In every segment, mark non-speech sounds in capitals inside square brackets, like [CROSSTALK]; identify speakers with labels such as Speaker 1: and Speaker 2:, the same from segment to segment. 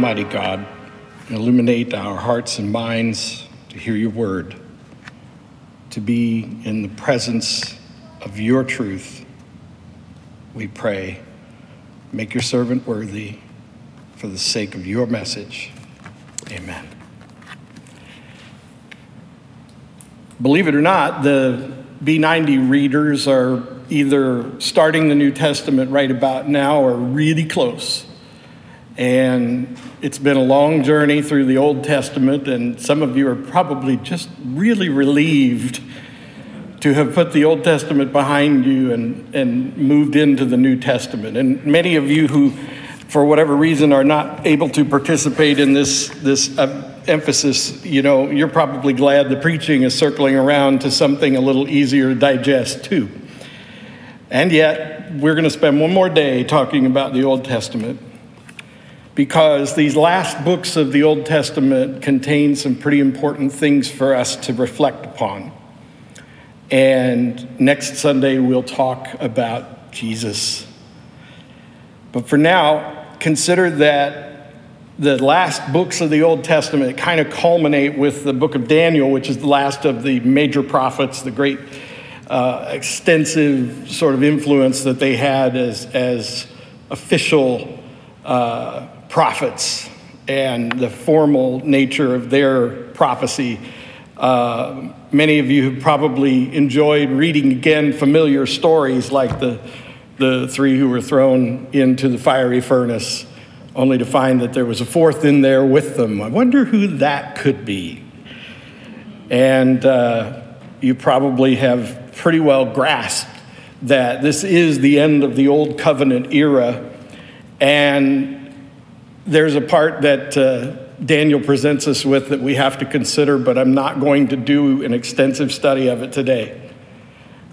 Speaker 1: Almighty God, illuminate our hearts and minds to hear your word, to be in the presence of your truth. We pray, make your servant worthy for the sake of your message. Amen. Believe it or not, the B90 readers are either starting the New Testament right about now or really close. And it's been a long journey through the Old Testament, and some of you are probably just really relieved to have put the Old Testament behind you and, and moved into the New Testament. And many of you who, for whatever reason, are not able to participate in this, this uh, emphasis, you know, you're probably glad the preaching is circling around to something a little easier to digest, too. And yet, we're going to spend one more day talking about the Old Testament because these last books of the Old Testament contain some pretty important things for us to reflect upon. And next Sunday, we'll talk about Jesus. But for now, consider that the last books of the Old Testament kind of culminate with the book of Daniel, which is the last of the major prophets, the great uh, extensive sort of influence that they had as, as official uh, prophets and the formal nature of their prophecy. Uh, many of you have probably enjoyed reading again familiar stories like the, the three who were thrown into the fiery furnace, only to find that there was a fourth in there with them. I wonder who that could be. And uh, you probably have pretty well grasped that this is the end of the Old Covenant era. And there's a part that uh, Daniel presents us with that we have to consider, but I'm not going to do an extensive study of it today.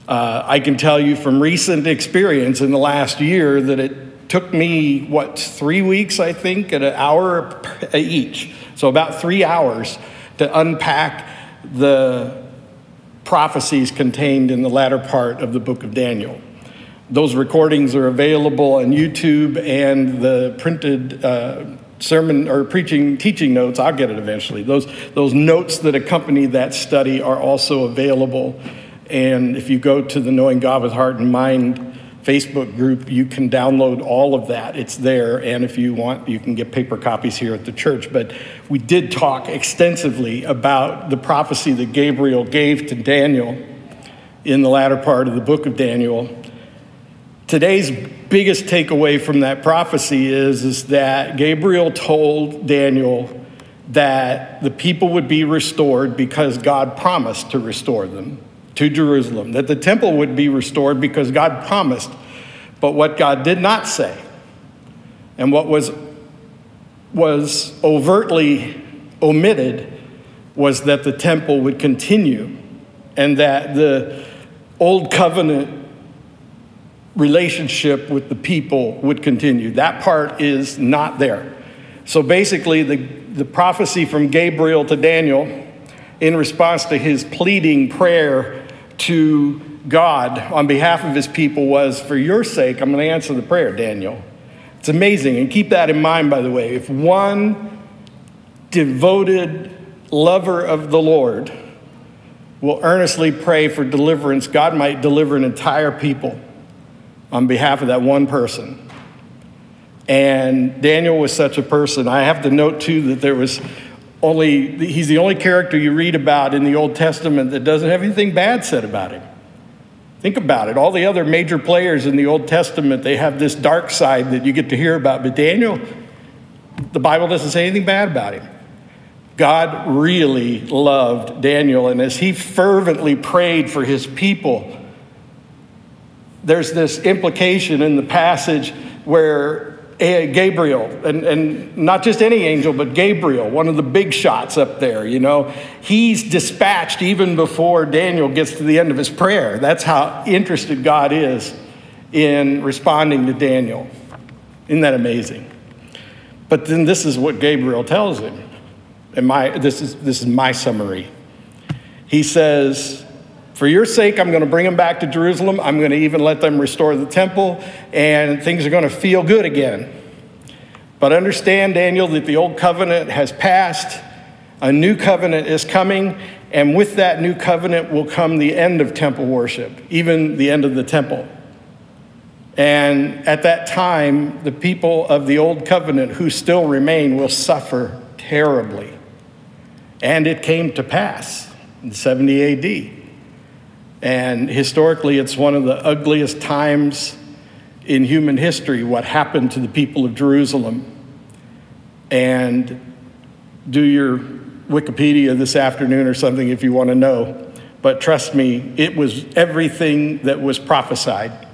Speaker 1: Uh, I can tell you from recent experience in the last year that it took me, what, three weeks, I think, at an hour each. So about three hours to unpack the prophecies contained in the latter part of the book of Daniel. Those recordings are available on YouTube and the printed uh, sermon or preaching teaching notes. I'll get it eventually. Those, those notes that accompany that study are also available. And if you go to the Knowing God with Heart and Mind Facebook group, you can download all of that. It's there. And if you want, you can get paper copies here at the church. But we did talk extensively about the prophecy that Gabriel gave to Daniel in the latter part of the book of Daniel. Today's biggest takeaway from that prophecy is, is that Gabriel told Daniel that the people would be restored because God promised to restore them to Jerusalem, that the temple would be restored because God promised. But what God did not say, and what was, was overtly omitted, was that the temple would continue and that the old covenant relationship with the people would continue. That part is not there. So basically, the, the prophecy from Gabriel to Daniel in response to his pleading prayer to God on behalf of his people was, For your sake, I'm going to answer the prayer, Daniel. It's amazing. And keep that in mind, by the way. If one devoted lover of the Lord will earnestly pray for deliverance, God might deliver an entire people on behalf of that one person. And Daniel was such a person. I have to note, too, that there was only he's the only character you read about in the Old Testament that doesn't have anything bad said about him. Think about it. All the other major players in the Old Testament, they have this dark side that you get to hear about. But Daniel, the Bible doesn't say anything bad about him. God really loved Daniel, and as he fervently prayed for his people, there's this implication in the passage where eh, Gabriel, and, and not just any angel, but Gabriel, one of the big shots up there, you know, he's dispatched even before Daniel gets to the end of his prayer. That's how interested God is in responding to Daniel. Isn't that amazing? But then this is what Gabriel tells him. And my, this, is, this is my summary. He says, for your sake, I'm going to bring them back to Jerusalem. I'm going to even let them restore the temple, and things are going to feel good again. But understand, Daniel, that the old covenant has passed, a new covenant is coming, and with that new covenant will come the end of temple worship, even the end of the temple. And at that time, the people of the old covenant who still remain will suffer terribly. And it came to pass in 70 AD. And historically, it's one of the ugliest times in human history what happened to the people of Jerusalem. And do your Wikipedia this afternoon or something if you want to know. But trust me, it was everything that was prophesied.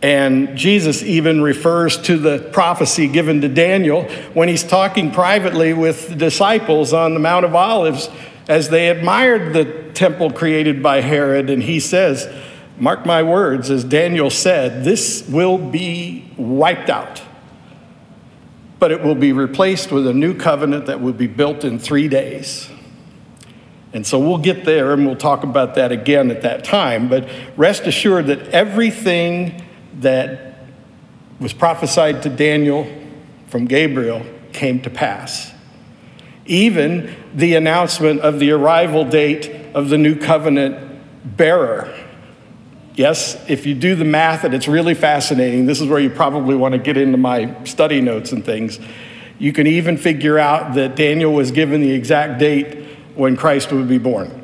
Speaker 1: And Jesus even refers to the prophecy given to Daniel when he's talking privately with the disciples on the Mount of Olives as they admired the temple created by Herod. And he says, Mark my words, as Daniel said, this will be wiped out, but it will be replaced with a new covenant that will be built in three days. And so we'll get there and we'll talk about that again at that time. But rest assured that everything that was prophesied to Daniel from Gabriel came to pass. Even the announcement of the arrival date of the new covenant bearer. Yes, if you do the math, and it's really fascinating, this is where you probably want to get into my study notes and things. You can even figure out that Daniel was given the exact date when Christ would be born.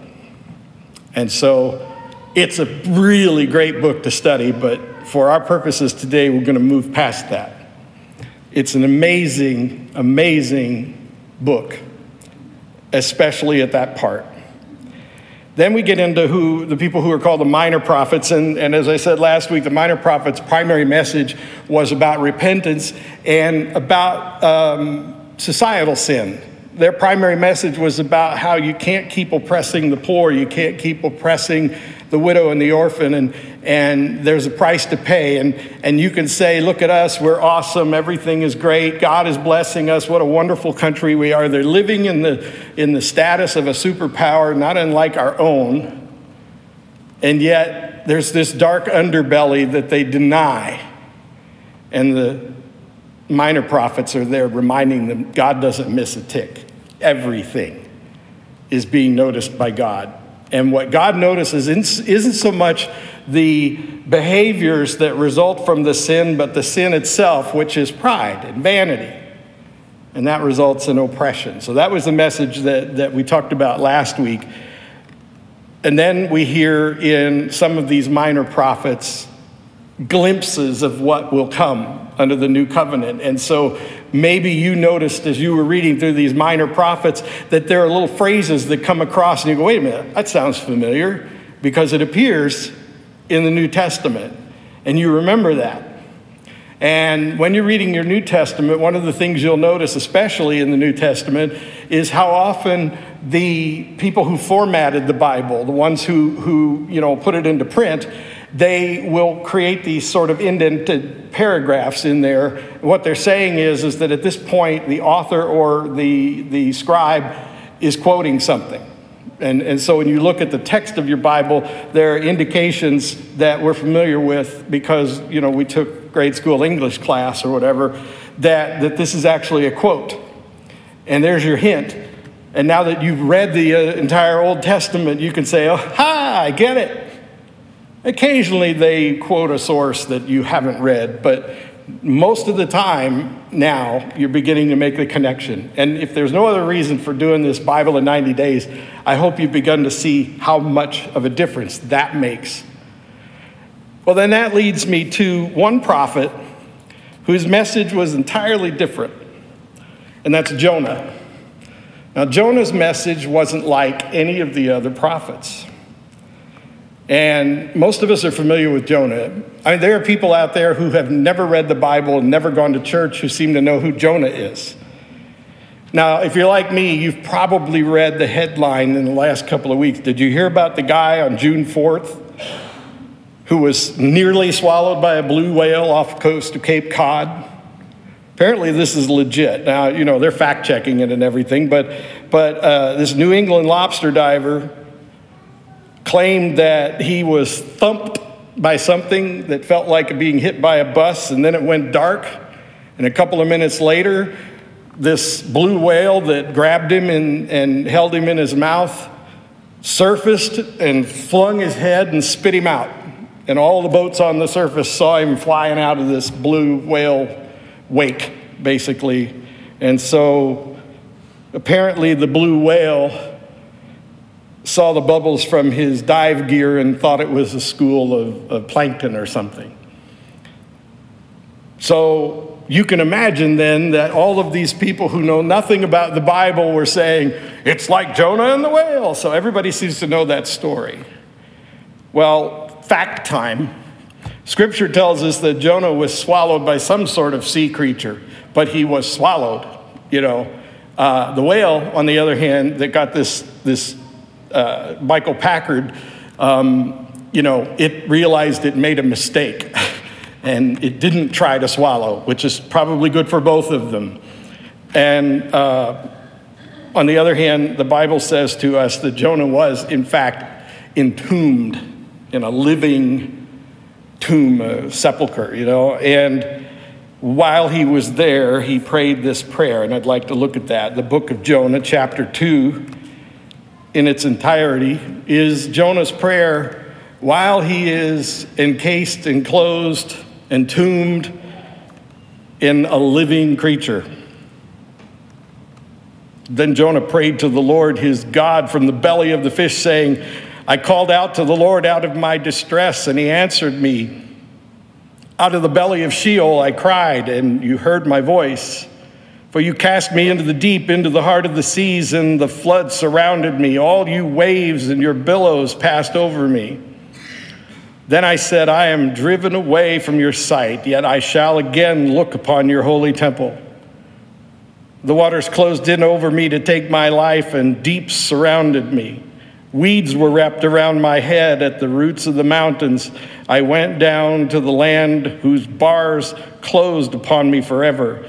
Speaker 1: And so it's a really great book to study, but for our purposes today, we're going to move past that. It's an amazing, amazing book, especially at that part. Then we get into who the people who are called the minor prophets. And, and as I said last week, the minor prophets' primary message was about repentance and about um, societal sin. Their primary message was about how you can't keep oppressing the poor, you can't keep oppressing the widow and the orphan, and, and there's a price to pay. And, and you can say, Look at us, we're awesome, everything is great, God is blessing us, what a wonderful country we are. They're living in the, in the status of a superpower, not unlike our own. And yet, there's this dark underbelly that they deny. And the minor prophets are there reminding them God doesn't miss a tick. Everything is being noticed by God. And what God notices isn't so much the behaviors that result from the sin, but the sin itself, which is pride and vanity. And that results in oppression. So that was the message that, that we talked about last week. And then we hear in some of these minor prophets glimpses of what will come under the new covenant. And so maybe you noticed as you were reading through these minor prophets that there are little phrases that come across and you go, wait a minute, that sounds familiar because it appears in the New Testament. And you remember that. And when you're reading your New Testament, one of the things you'll notice, especially in the New Testament, is how often the people who formatted the Bible, the ones who, who you know, put it into print, they will create these sort of indented paragraphs in there. What they're saying is, is that at this point, the author or the, the scribe is quoting something. And, and so when you look at the text of your Bible, there are indications that we're familiar with because, you know, we took grade school English class or whatever, that, that this is actually a quote. And there's your hint. And now that you've read the uh, entire Old Testament, you can say, oh, ha, I get it. Occasionally they quote a source that you haven't read, but most of the time now you're beginning to make the connection. And if there's no other reason for doing this Bible in 90 days, I hope you've begun to see how much of a difference that makes. Well, then that leads me to one prophet whose message was entirely different, and that's Jonah. Now, Jonah's message wasn't like any of the other prophets. And most of us are familiar with Jonah. I mean, there are people out there who have never read the Bible and never gone to church who seem to know who Jonah is. Now, if you're like me, you've probably read the headline in the last couple of weeks. Did you hear about the guy on June 4th who was nearly swallowed by a blue whale off the coast of Cape Cod? Apparently, this is legit. Now, you know, they're fact checking it and everything, but, but uh, this New England lobster diver claimed that he was thumped by something that felt like being hit by a bus, and then it went dark, And a couple of minutes later, this blue whale that grabbed him and, and held him in his mouth surfaced and flung his head and spit him out. And all the boats on the surface saw him flying out of this blue whale wake, basically. And so apparently, the blue whale saw the bubbles from his dive gear and thought it was a school of, of plankton or something. So you can imagine then that all of these people who know nothing about the Bible were saying, it's like Jonah and the whale. So everybody seems to know that story. Well, fact time. Scripture tells us that Jonah was swallowed by some sort of sea creature, but he was swallowed. You know, uh, the whale, on the other hand, that got this this uh, Michael Packard, um, you know, it realized it made a mistake. [LAUGHS] and it didn't try to swallow, which is probably good for both of them. And uh, on the other hand, the Bible says to us that Jonah was, in fact, entombed in a living tomb, a sepulcher, you know. And while he was there, he prayed this prayer, and I'd like to look at that. The book of Jonah, chapter 2, in its entirety, is Jonah's prayer while he is encased, enclosed, entombed in a living creature. Then Jonah prayed to the Lord his God from the belly of the fish, saying, I called out to the Lord out of my distress, and he answered me. Out of the belly of Sheol I cried, and you heard my voice. For you cast me into the deep, into the heart of the seas, and the flood surrounded me. All you waves and your billows passed over me. Then I said, I am driven away from your sight, yet I shall again look upon your holy temple. The waters closed in over me to take my life, and deeps surrounded me. Weeds were wrapped around my head at the roots of the mountains. I went down to the land whose bars closed upon me forever.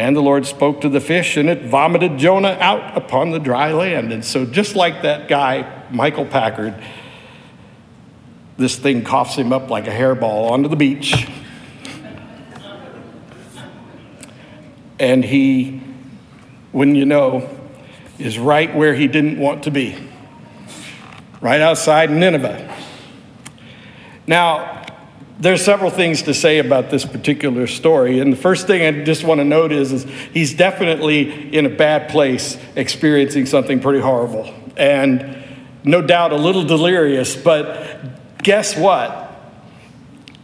Speaker 1: And the Lord spoke to the fish, and it vomited Jonah out upon the dry land. And so, just like that guy, Michael Packard, this thing coughs him up like a hairball onto the beach. And he, when you know, is right where he didn't want to be, right outside Nineveh. Now, there's several things to say about this particular story. And the first thing I just want to note is, is he's definitely in a bad place, experiencing something pretty horrible. And no doubt a little delirious, but guess what?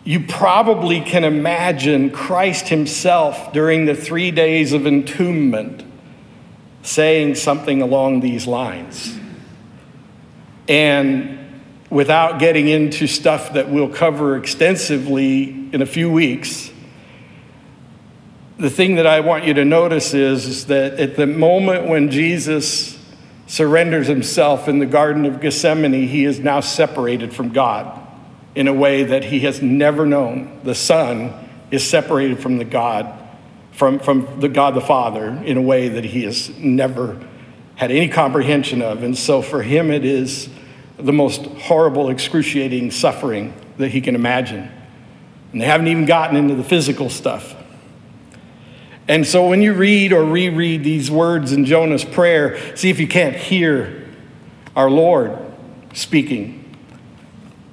Speaker 1: You probably can imagine Christ himself during the three days of entombment saying something along these lines. And without getting into stuff that we'll cover extensively in a few weeks, the thing that I want you to notice is, is that at the moment when Jesus surrenders himself in the Garden of Gethsemane, he is now separated from God in a way that he has never known. The Son is separated from the God, from, from the God the Father, in a way that he has never had any comprehension of. And so for him, it is the most horrible, excruciating suffering that he can imagine. And they haven't even gotten into the physical stuff. And so when you read or reread these words in Jonah's prayer, see if you can't hear our Lord speaking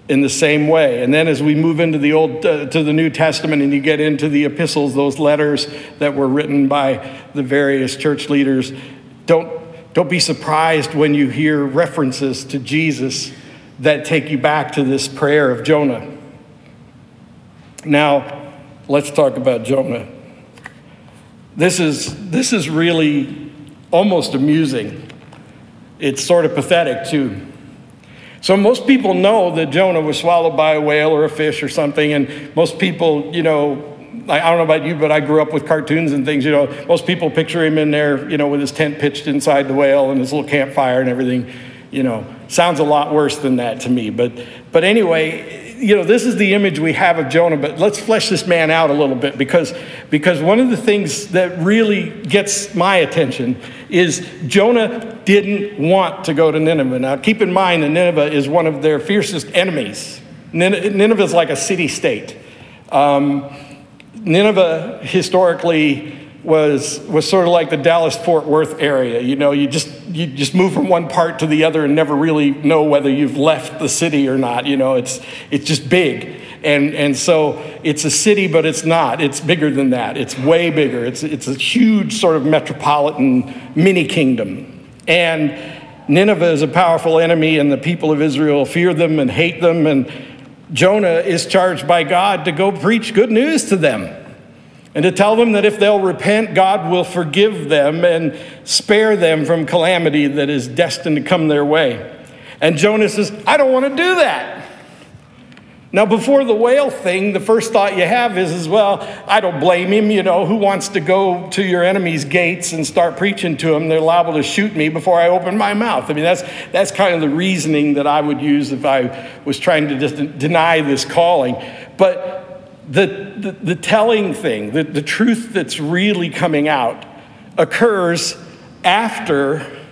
Speaker 1: in the same way. And then as we move into the old uh, to the New Testament and you get into the epistles, those letters that were written by the various church leaders, don't don't be surprised when you hear references to Jesus that take you back to this prayer of Jonah. Now, let's talk about Jonah. This is, this is really almost amusing. It's sort of pathetic, too. So, most people know that Jonah was swallowed by a whale or a fish or something, and most people, you know, I, I don't know about you, but I grew up with cartoons and things. You know, most people picture him in there, you know, with his tent pitched inside the whale and his little campfire and everything. You know, sounds a lot worse than that to me. But, but anyway, you know, this is the image we have of Jonah. But let's flesh this man out a little bit because, because one of the things that really gets my attention is Jonah didn't want to go to Nineveh. Now, keep in mind that Nineveh is one of their fiercest enemies. Nineveh is like a city state. Um, Nineveh historically was, was sort of like the Dallas Fort Worth area. You know, you just, you just move from one part to the other and never really know whether you've left the city or not. You know, it's, it's just big. And, and so it's a city, but it's not. It's bigger than that. It's way bigger. It's, it's a huge sort of metropolitan mini kingdom. And Nineveh is a powerful enemy, and the people of Israel fear them and hate them. And Jonah is charged by God to go preach good news to them and to tell them that if they'll repent, God will forgive them and spare them from calamity that is destined to come their way. And Jonah says, I don't want to do that. Now, before the whale thing, the first thought you have is, as well, I don't blame him. You know, who wants to go to your enemy's gates and start preaching to them? They're liable to shoot me before I open my mouth. I mean, that's, that's kind of the reasoning that I would use if I was trying to just deny this calling. But the, the, the telling thing, the, the truth that's really coming out, occurs after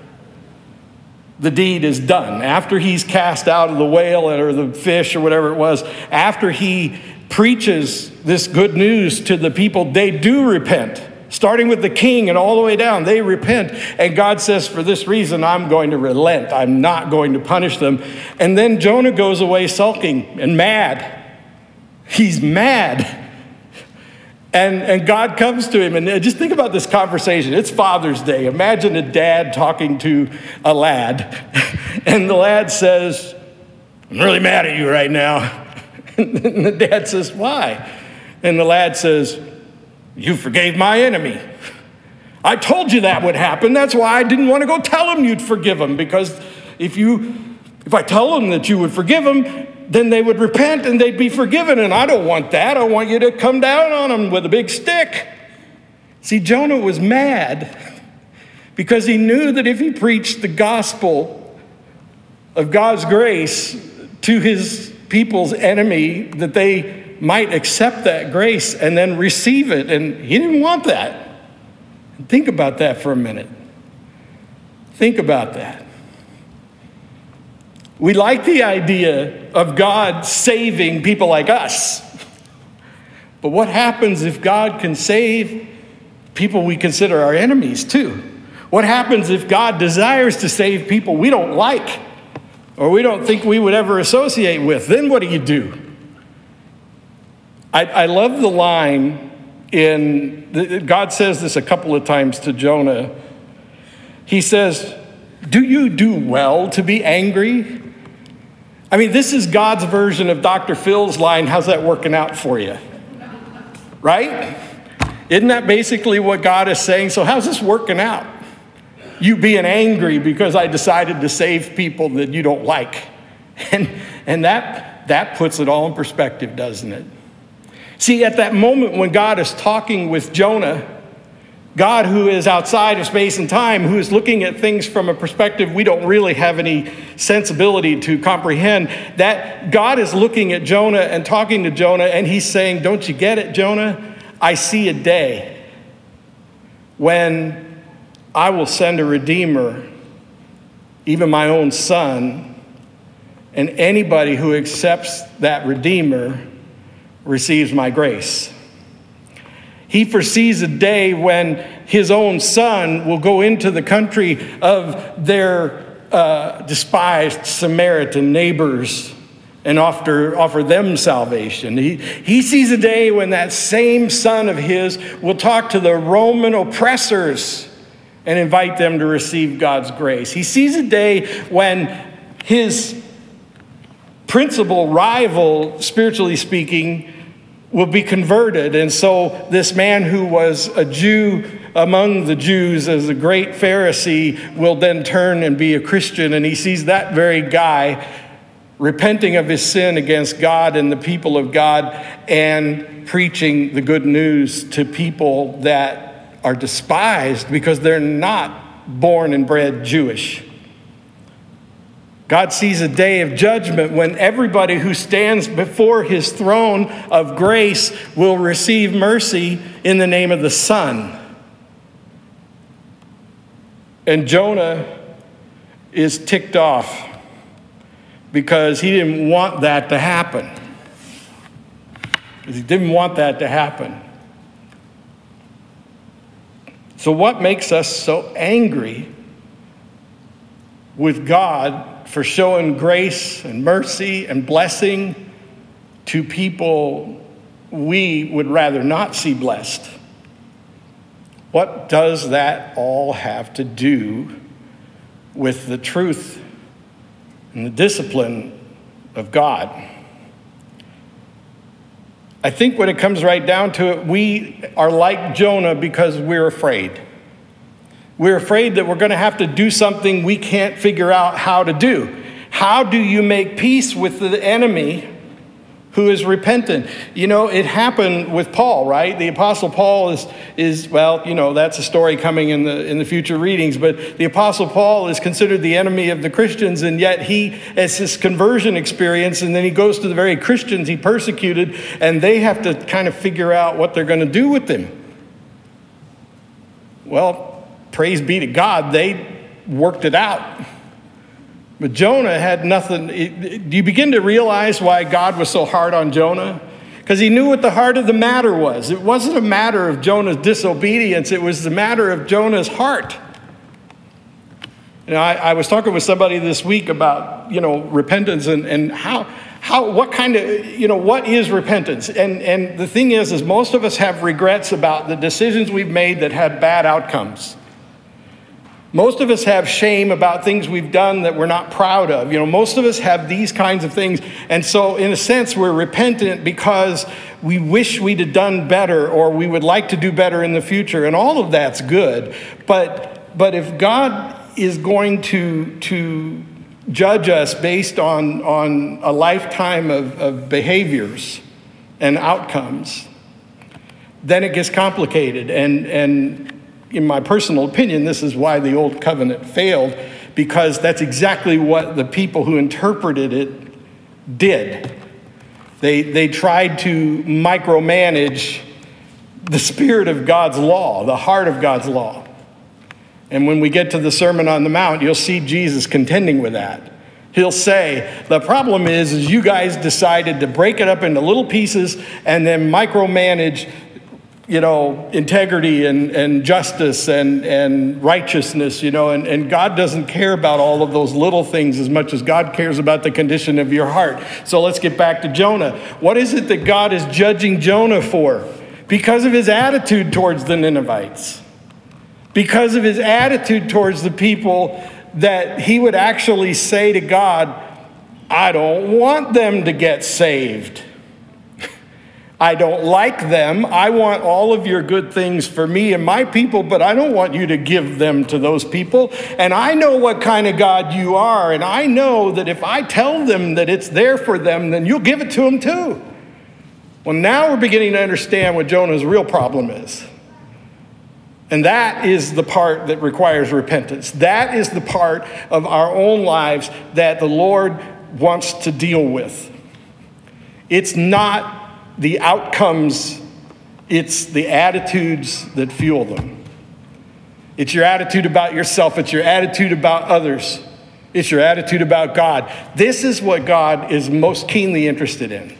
Speaker 1: the deed is done, after he's cast out of the whale or the fish or whatever it was, after he preaches this good news to the people, they do repent. Starting with the king and all the way down, they repent. And God says, For this reason, I'm going to relent. I'm not going to punish them. And then Jonah goes away sulking and mad. He's mad. And, and God comes to him, and just think about this conversation. It's Father's Day. Imagine a dad talking to a lad, [LAUGHS] and the lad says, I'm really mad at you right now. [LAUGHS] And the dad says, Why? And the lad says, You forgave my enemy. I told you that would happen. That's why I didn't want to go tell him you'd forgive him, because if you if I tell him that you would forgive him, then they would repent and they'd be forgiven. And I don't want that. I want you to come down on them with a big stick. See, Jonah was mad [LAUGHS] because he knew that if he preached the gospel of God's grace to his people's enemy, that they might accept that grace and then receive it. And he didn't want that. Think about that for a minute. Think about that. We like the idea of God saving people like us. But what happens if God can save people we consider our enemies too? What happens if God desires to save people we don't like or we don't think we would ever associate with? Then what do you do? I, I love the line in, God says this a couple of times to Jonah. He says, Do you do well to be angry? I mean, this is God's version of Dr. Phil's line, How's that working out for you? Right? Isn't that basically what God is saying? So, how's this working out? You being angry because I decided to save people that you don't like. [LAUGHS] And, and that, that puts it all in perspective, doesn't it? See, at that moment when God is talking with Jonah, God, who is outside of space and time, who is looking at things from a perspective we don't really have any sensibility to comprehend, that God is looking at Jonah and talking to Jonah, and he's saying, Don't you get it, Jonah? I see a day when I will send a redeemer, even my own son, and anybody who accepts that redeemer receives my grace. He foresees a day when his own son will go into the country of their uh, despised Samaritan neighbors and offer, offer them salvation. He, he sees a day when that same son of his will talk to the Roman oppressors and invite them to receive God's grace. He sees a day when his principal rival, spiritually speaking, will be converted. And so, this man who was a Jew among the Jews as a great Pharisee will then turn and be a Christian. And he sees that very guy repenting of his sin against God and the people of God and preaching the good news to people that are despised because they're not born and bred Jewish. God sees a day of judgment when everybody who stands before his throne of grace will receive mercy in the name of the Son. And Jonah is ticked off because he didn't want that to happen. He didn't want that to happen. So, what makes us so angry with God for showing grace and mercy and blessing to people we would rather not see blessed. What does that all have to do with the truth and the discipline of God? I think when it comes right down to it, we are like Jonah because we're afraid. We're afraid that we're going to have to do something we can't figure out how to do. How do you make peace with the enemy who is repentant? You know, it happened with Paul, right? The apostle Paul is is well, you know, that's a story coming in the in the future readings, but the apostle Paul is considered the enemy of the Christians and yet he has this conversion experience and then he goes to the very Christians he persecuted and they have to kind of figure out what they're going to do with him. Well, praise be to God, they worked it out. But Jonah had nothing. Do you begin to realize why God was so hard on Jonah? Because he knew what the heart of the matter was. It wasn't a matter of Jonah's disobedience, it was the matter of Jonah's heart. You know, I, I was talking with somebody this week about, you know, repentance and, and how, how, what kind of, you know, what is repentance? And, and the thing is, is most of us have regrets about the decisions we've made that had bad outcomes. Most of us have shame about things we've done that we're not proud of. You know, most of us have these kinds of things. And so, in a sense, we're repentant because we wish we'd have done better or we would like to do better in the future. And all of that's good. But, but if God is going to, to judge us based on, on a lifetime of, of behaviors and outcomes, then it gets complicated. And, and in my personal opinion, this is why the Old Covenant failed, because that's exactly what the people who interpreted it did. They, they tried to micromanage the spirit of God's law, the heart of God's law. And when we get to the Sermon on the Mount, you'll see Jesus contending with that. He'll say, The problem is, is you guys decided to break it up into little pieces and then micromanage you know, integrity and, and justice and, and righteousness, you know, and, and God doesn't care about all of those little things as much as God cares about the condition of your heart. So let's get back to Jonah. What is it that God is judging Jonah for? Because of his attitude towards the Ninevites, because of his attitude towards the people that he would actually say to God, I don't want them to get saved. I don't like them. I want all of your good things for me and my people, but I don't want you to give them to those people. And I know what kind of God you are, and I know that if I tell them that it's there for them, then you'll give it to them too. Well, now we're beginning to understand what Jonah's real problem is. And that is the part that requires repentance. That is the part of our own lives that the Lord wants to deal with. It's not the outcomes, it's the attitudes that fuel them. It's your attitude about yourself, it's your attitude about others, it's your attitude about God. This is what God is most keenly interested in.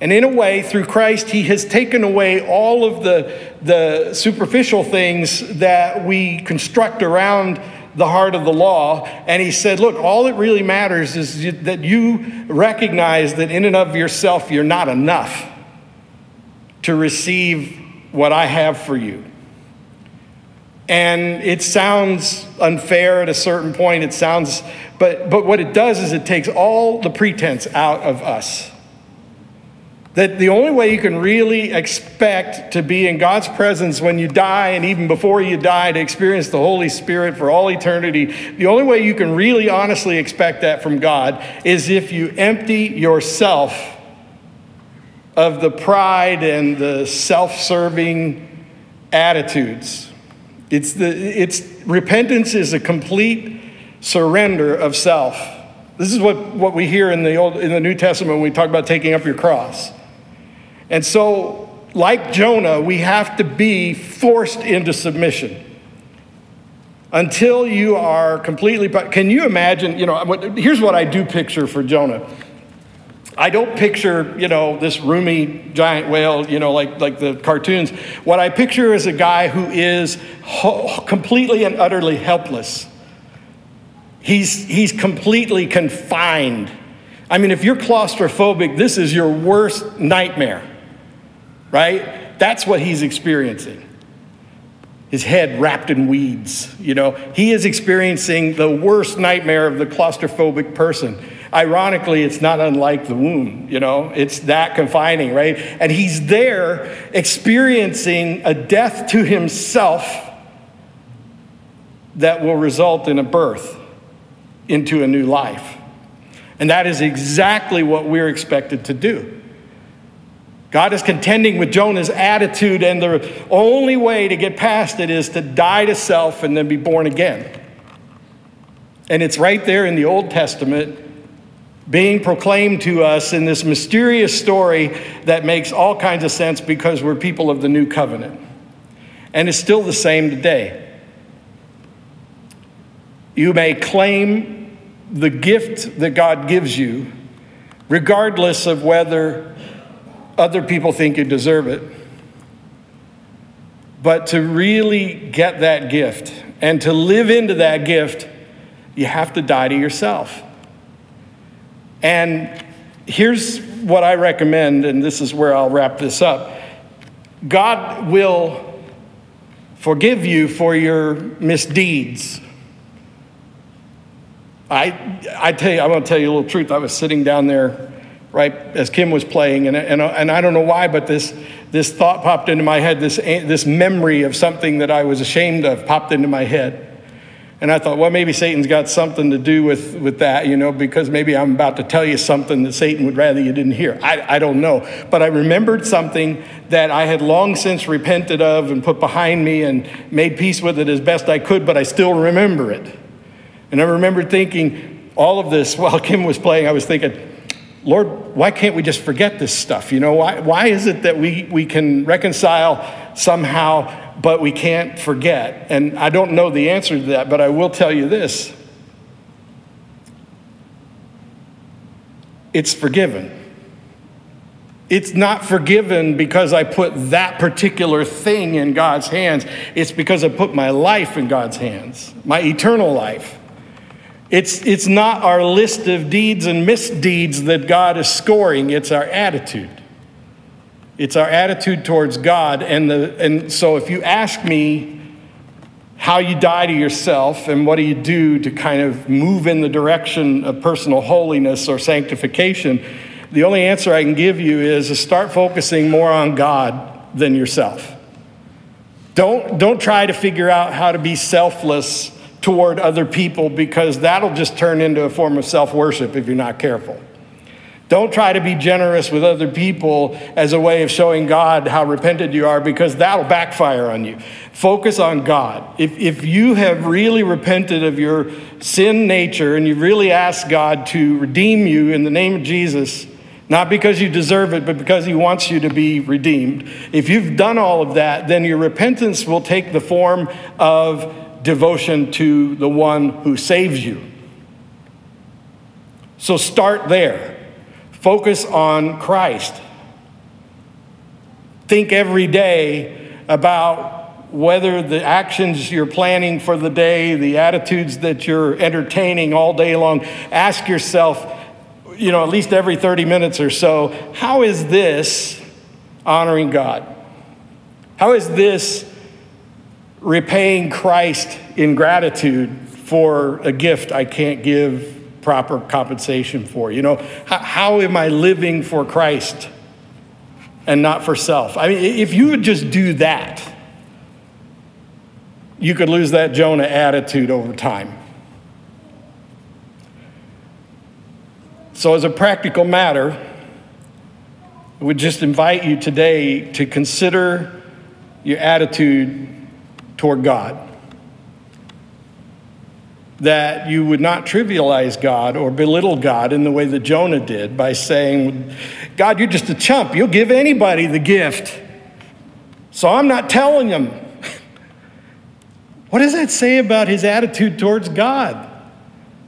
Speaker 1: And in a way, through Christ, He has taken away all of the, the superficial things that we construct around the heart of the law. And he said, Look, all that really matters is that you recognize that in and of yourself, you're not enough to receive what I have for you. And it sounds unfair at a certain point. It sounds, but, but what it does is it takes all the pretense out of us. That the only way you can really expect to be in God's presence when you die and even before you die to experience the Holy Spirit for all eternity, the only way you can really honestly expect that from God is if you empty yourself of the pride and the self serving attitudes. It's the, it's, repentance is a complete surrender of self. This is what, what we hear in the, Old, in the New Testament when we talk about taking up your cross. And so, like Jonah, we have to be forced into submission until you are completely. Can you imagine? You know, here's what I do picture for Jonah. I don't picture, you know, this roomy giant whale, you know, like, like the cartoons. What I picture is a guy who is ho- completely and utterly helpless. He's, he's completely confined. I mean, if you're claustrophobic, this is your worst nightmare, right? That's what he's experiencing his head wrapped in weeds. You know, he is experiencing the worst nightmare of the claustrophobic person. Ironically, it's not unlike the womb, you know, it's that confining, right? And he's there experiencing a death to himself that will result in a birth into a new life. And that is exactly what we're expected to do. God is contending with Jonah's attitude, and the only way to get past it is to die to self and then be born again. And it's right there in the Old Testament being proclaimed to us in this mysterious story that makes all kinds of sense because we're people of the new covenant. And it's still the same today. You may claim the gift that God gives you, regardless of whether other people think you deserve it. But to really get that gift and to live into that gift, you have to die to yourself. And here's what I recommend, and this is where I'll wrap this up God will forgive you for your misdeeds. I, I tell you, I'm going to tell you a little truth. I was sitting down there right as Kim was playing, and, and, and I don't know why, but this, this thought popped into my head, this, this memory of something that I was ashamed of popped into my head. And I thought, well, maybe Satan's got something to do with, with that, you know, because maybe I'm about to tell you something that Satan would rather you didn't hear. I, I don't know. But I remembered something that I had long since repented of and put behind me and made peace with it as best I could, but I still remember it. And I remember thinking all of this [LAUGHS] while Kim was playing, I was thinking, Lord, why can't we just forget this stuff? You know, why, why is it that we, we can reconcile somehow, but we can't forget? And I don't know the answer to that, but I will tell you this it's forgiven. It's not forgiven because I put that particular thing in God's hands. It's because I put my life in God's hands, my eternal life. It's, it's not our list of deeds and misdeeds that God is scoring, it's our attitude. It's our attitude towards God. And, the, and so if you ask me how you die to yourself and what do you do to kind of move in the direction of personal holiness or sanctification, the only answer I can give you is to start focusing more on God than yourself. Don't, don't try to figure out how to be selfless toward other people because that'll just turn into a form of self worship if you're not careful. Don't try to be generous with other people as a way of showing God how repentant you are because that'll backfire on you. Focus on God. If, if you have really repented of your sin nature and you've really asked God to redeem you in the name of Jesus, not because you deserve it, but because He wants you to be redeemed, if you've done all of that, then your repentance will take the form of devotion to the one who saves you. So start there. Focus on Christ. Think every day about whether the actions you're planning for the day, the attitudes that you're entertaining all day long, ask yourself, you know, at least every 30 minutes or so, how is this honoring God? How is this repaying Christ in gratitude for a gift I can't give proper compensation for. You know, how, how, am I living for Christ and not for self? I mean, if you would just do that, you could lose that Jonah attitude over time. So, as a practical matter, I would just invite you today to consider your attitude toward God. That you would not trivialize God or belittle God in the way that Jonah did by saying, God, you're just a chump. You'll give anybody the gift. So I'm not telling him. What does that say about his attitude towards God?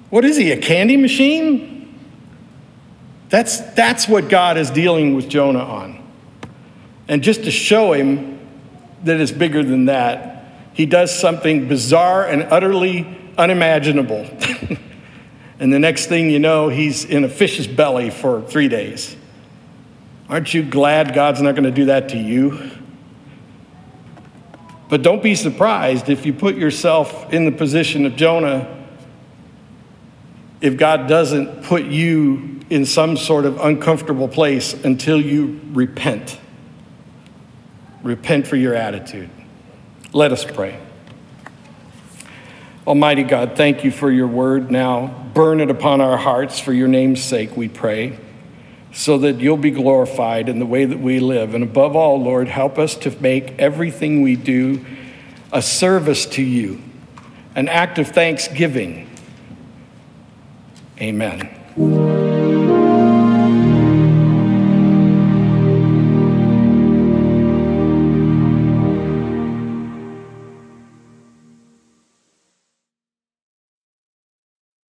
Speaker 1: What is he, a candy machine? That's, that's what God is dealing with Jonah on. And just to show him that it's bigger than that, he does something bizarre and utterly unimaginable. [LAUGHS] and the next thing you know, he's in a fish's belly for three days. Aren't you glad God's not going to do that to you? But don't be surprised if you put yourself in the position of Jonah if God doesn't put you in some sort of uncomfortable place until you repent. Repent for your attitude. Let us pray. Almighty God, thank you for your word. Now burn it upon our hearts for your name's sake, we pray, so that you'll be glorified in the way that we live. And above all, Lord, help us to make everything we do a service to you, an act of thanksgiving Amen.